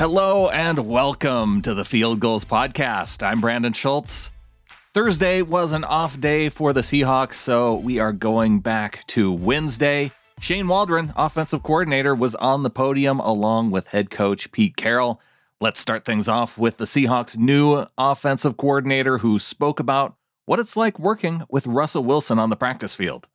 Hello and welcome to the Field Gulls Podcast. I'm Brandon Schultz. Thursday was an off day for the Seahawks, so we are going back to Wednesday. Shane Waldron, offensive coordinator, was on the podium along with head coach Pete Carroll. Let's start things off with the Seahawks' new offensive coordinator who spoke about what it's like working with Russell Wilson on the practice field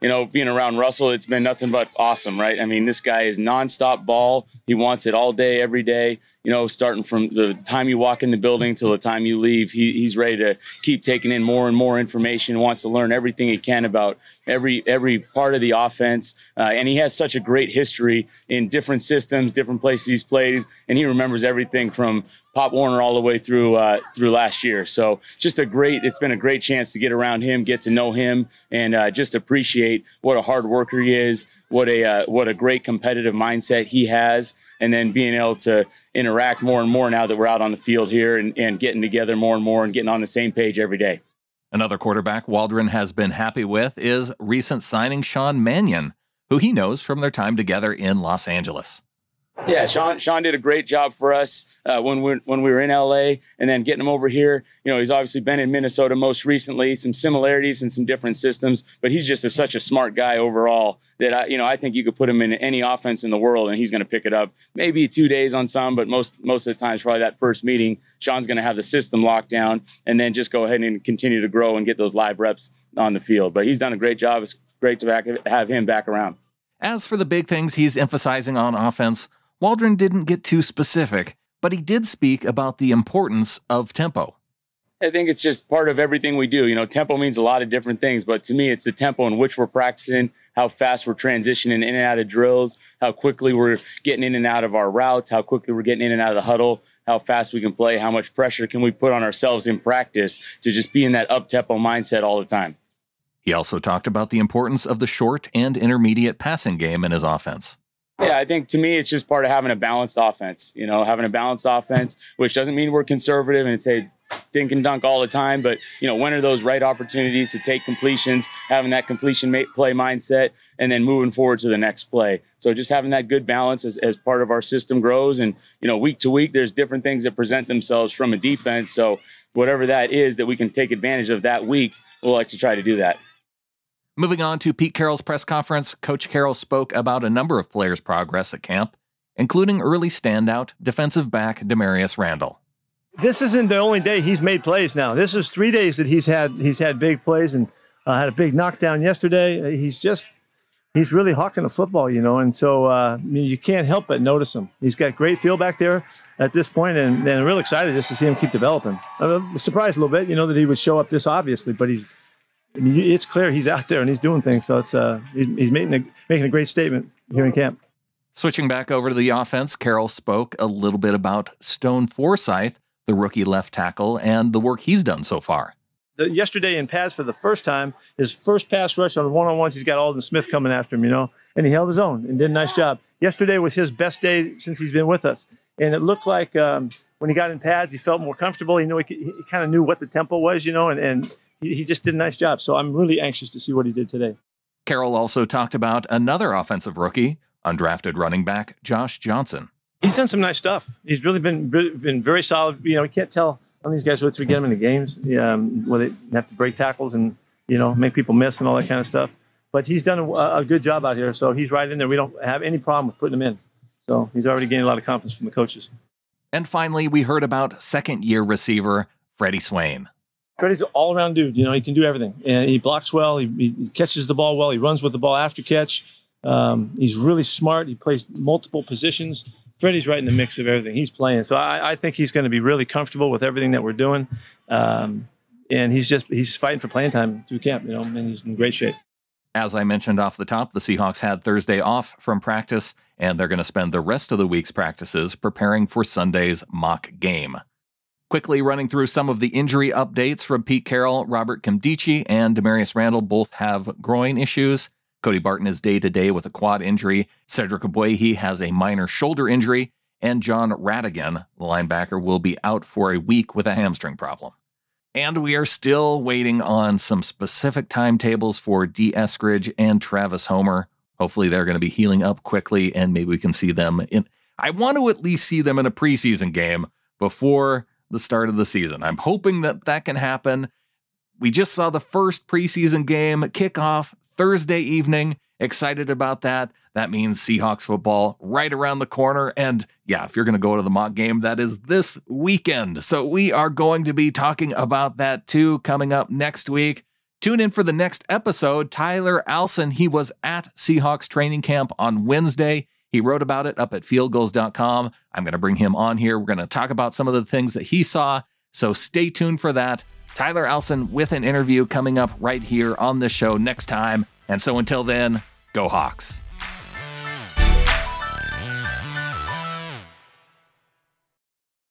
you know, being around Russell, it's been nothing but awesome, right? I mean, this guy is nonstop ball. He wants it all day, every day. You know, starting from the time you walk in the building till the time you leave, he, he's ready to keep taking in more and more information. Wants to learn everything he can about every every part of the offense, uh, and he has such a great history in different systems, different places he's played, and he remembers everything from Pop Warner all the way through uh, through last year. So just a great. It's been a great chance to get around him, get to know him, and uh, just appreciate what a hard worker he is, what a uh, what a great competitive mindset he has, and then being able to interact more and more now that we're out on the field here and, and getting together more and more and getting on the same page every day. Another quarterback Waldron has been happy with is recent signing Sean Mannion, who he knows from their time together in Los Angeles. Yeah, Sean. Sean did a great job for us uh, when we when we were in LA, and then getting him over here. You know, he's obviously been in Minnesota most recently. Some similarities and some different systems, but he's just a, such a smart guy overall that I, you know, I think you could put him in any offense in the world, and he's going to pick it up. Maybe two days on some, but most most of the times, probably that first meeting, Sean's going to have the system locked down, and then just go ahead and continue to grow and get those live reps on the field. But he's done a great job. It's great to back, have him back around. As for the big things he's emphasizing on offense. Waldron didn't get too specific, but he did speak about the importance of tempo. I think it's just part of everything we do. You know, tempo means a lot of different things, but to me, it's the tempo in which we're practicing, how fast we're transitioning in and out of drills, how quickly we're getting in and out of our routes, how quickly we're getting in and out of the huddle, how fast we can play, how much pressure can we put on ourselves in practice to just be in that up tempo mindset all the time. He also talked about the importance of the short and intermediate passing game in his offense. Yeah, I think to me it's just part of having a balanced offense. You know, having a balanced offense, which doesn't mean we're conservative and say dink and dunk all the time, but you know, when are those right opportunities to take completions, having that completion play mindset, and then moving forward to the next play. So just having that good balance as, as part of our system grows, and you know, week to week, there's different things that present themselves from a defense. So whatever that is that we can take advantage of that week, we'll like to try to do that. Moving on to Pete Carroll's press conference, Coach Carroll spoke about a number of players' progress at camp, including early standout defensive back Damarious Randall. This isn't the only day he's made plays now. This is three days that he's had he's had big plays and uh, had a big knockdown yesterday. He's just he's really hawking the football, you know, and so uh, I mean, you can't help but notice him. He's got great feel back there at this point, and, and real excited just to see him keep developing. I'm surprised a little bit, you know, that he would show up this obviously, but he's it's clear he's out there and he's doing things. So it's uh, he's making a, making a great statement here in camp. Switching back over to the offense, Carroll spoke a little bit about Stone Forsythe, the rookie left tackle, and the work he's done so far. The, yesterday in pads for the first time, his first pass rush on the one on ones, he's got Aldon Smith coming after him, you know, and he held his own and did a nice job. Yesterday was his best day since he's been with us. And it looked like um, when he got in pads, he felt more comfortable. He knew he, he kind of knew what the tempo was, you know, and, and he, he just did a nice job. So I'm really anxious to see what he did today. Carroll also talked about another offensive rookie, undrafted running back Josh Johnson. He's done some nice stuff. He's really been been very solid. You know, you can't tell on these guys once we get them in the games, um, where they have to break tackles and you know make people miss and all that kind of stuff. But he's done a, a good job out here, so he's right in there. We don't have any problem with putting him in. So he's already gained a lot of confidence from the coaches. And finally, we heard about second year receiver Freddie Swain. Freddie's an all around dude. You know, he can do everything. And he blocks well. He, he catches the ball well. He runs with the ball after catch. Um, he's really smart. He plays multiple positions. Freddie's right in the mix of everything he's playing. So I, I think he's going to be really comfortable with everything that we're doing. Um, and he's just he's fighting for playing time through camp. You know, and he's in great shape. As I mentioned off the top, the Seahawks had Thursday off from practice, and they're going to spend the rest of the week's practices preparing for Sunday's mock game. Quickly running through some of the injury updates from Pete Carroll, Robert Nkemdiche, and Damarious Randall both have groin issues. Cody Barton is day to day with a quad injury. Cedric Ogbuehi has a minor shoulder injury. And Jon Rhattigan, the linebacker, will be out for a week with a hamstring problem. And we are still waiting on some specific timetables for Dee Eskridge and Travis Homer. Hopefully, they're going to be healing up quickly, and maybe we can see them in. I want to at least see them in a preseason game before the start of the season. I'm hoping that that can happen. We just saw the first preseason game kick off Thursday evening. Excited about that. That means Seahawks football right around the corner. And yeah, if you're going to go to the mock game, that is this weekend. So we are going to be talking about that too coming up next week. Tune in for the next episode. Tyler Alson, he was at Seahawks training camp on Wednesday. He wrote about it up at fieldgulls.com. I'm going to bring him on here. We're going to talk about some of the things that he saw. So stay tuned for that. Tyler Alson with an interview coming up right here on the show next time. And so until then, go Hawks.